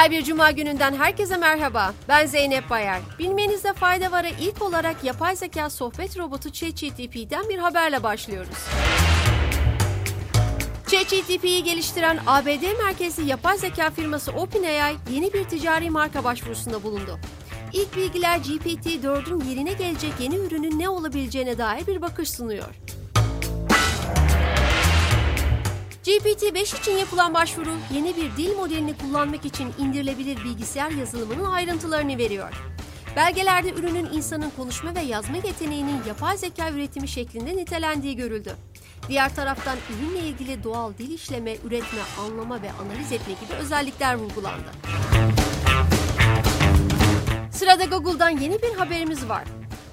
Güzel bir cuma gününden herkese merhaba. Ben Zeynep Bayar. Bilmenizde fayda var'a ilk olarak yapay zeka sohbet robotu ChatGPT'den bir haberle başlıyoruz. ChatGPT'yi geliştiren ABD merkezli yapay zeka firması OpenAI yeni bir ticari marka başvurusunda bulundu. İlk bilgiler GPT-4'ün yerine gelecek yeni ürünün ne olabileceğine dair bir bakış sunuyor. GPT-5 için yapılan başvuru, yeni bir dil modelini kullanmak için indirilebilir bilgisayar yazılımının ayrıntılarını veriyor. Belgelerde ürünün insanın konuşma ve yazma yeteneğinin yapay zeka üretimi şeklinde nitelendiği görüldü. Diğer taraftan ürünle ilgili doğal dil işleme, üretme, anlama ve analiz etme gibi özellikler vurgulandı. Sırada Google'dan yeni bir haberimiz var.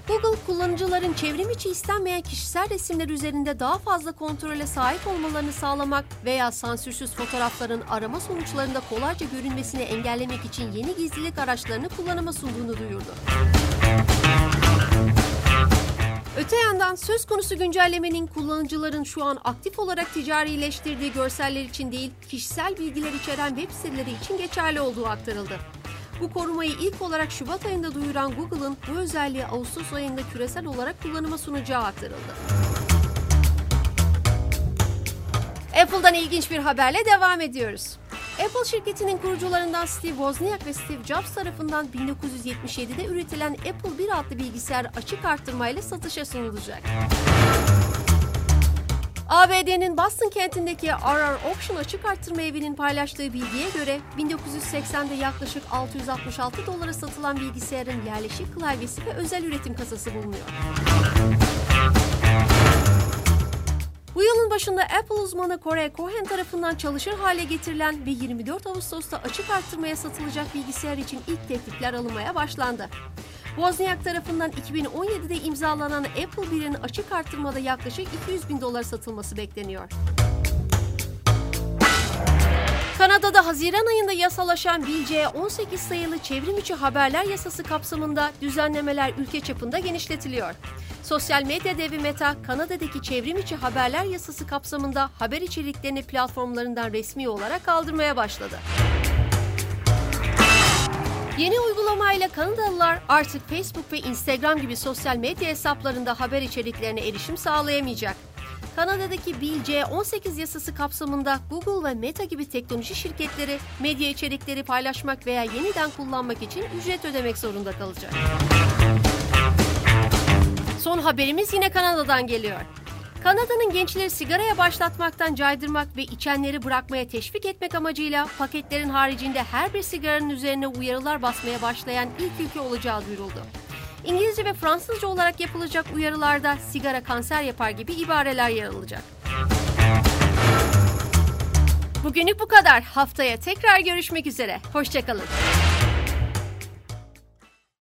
Google, kullanıcıların çevrim içi istenmeyen kişisel resimler üzerinde daha fazla kontrole sahip olmalarını sağlamak veya sansürsüz fotoğrafların arama sonuçlarında kolayca görünmesini engellemek için yeni gizlilik araçlarını kullanıma sunduğunu duyurdu. Öte yandan söz konusu güncellemenin kullanıcıların şu an aktif olarak ticarileştirdiği görseller için değil, kişisel bilgiler içeren web siteleri için geçerli olduğu aktarıldı. Bu korumayı ilk olarak Şubat ayında duyuran Google'ın bu özelliği Ağustos ayında küresel olarak kullanıma sunacağı aktarıldı. Apple'dan ilginç bir haberle devam ediyoruz. Apple şirketinin kurucularından Steve Wozniak ve Steve Jobs tarafından 1977'de üretilen Apple 1 adlı bilgisayar açık arttırmayla satışa sunulacak. ABD'nin Boston kentindeki RR Auction açık arttırma evinin paylaştığı bilgiye göre 1980'de yaklaşık 666 dolara satılan bilgisayarın yerleşik klavyesi ve özel üretim kasası bulunuyor. Bu yılın başında Apple uzmanı Corey Cohen tarafından çalışır hale getirilen ve 24 Ağustos'ta açık arttırmaya satılacak bilgisayar için ilk teklifler alınmaya başlandı. Wozniak tarafından 2017'de imzalanan Apple 1'in açık arttırmada yaklaşık 200 bin dolar satılması bekleniyor. Kanada'da Haziran ayında yasalaşan Bilce 18 sayılı çevrim içi haberler yasası kapsamında düzenlemeler ülke çapında genişletiliyor. Sosyal medya devi Meta, Kanada'daki çevrim içi haberler yasası kapsamında haber içeriklerini platformlarından resmi olarak kaldırmaya başladı. Yeni uygulamayla Kanadalılar artık Facebook ve Instagram gibi sosyal medya hesaplarında haber içeriklerine erişim sağlayamayacak. Kanada'daki Bill C18 yasası kapsamında Google ve Meta gibi teknoloji şirketleri medya içerikleri paylaşmak veya yeniden kullanmak için ücret ödemek zorunda kalacak. Son haberimiz yine Kanada'dan geliyor. Kanada'nın gençleri sigaraya başlatmaktan caydırmak ve içenleri bırakmaya teşvik etmek amacıyla paketlerin haricinde her bir sigaranın üzerine uyarılar basmaya başlayan ilk ülke olacağı duyuruldu. İngilizce ve Fransızca olarak yapılacak uyarılarda sigara kanser yapar gibi ibareler yer alacak. Bugünlük bu kadar. Haftaya tekrar görüşmek üzere. Hoşçakalın.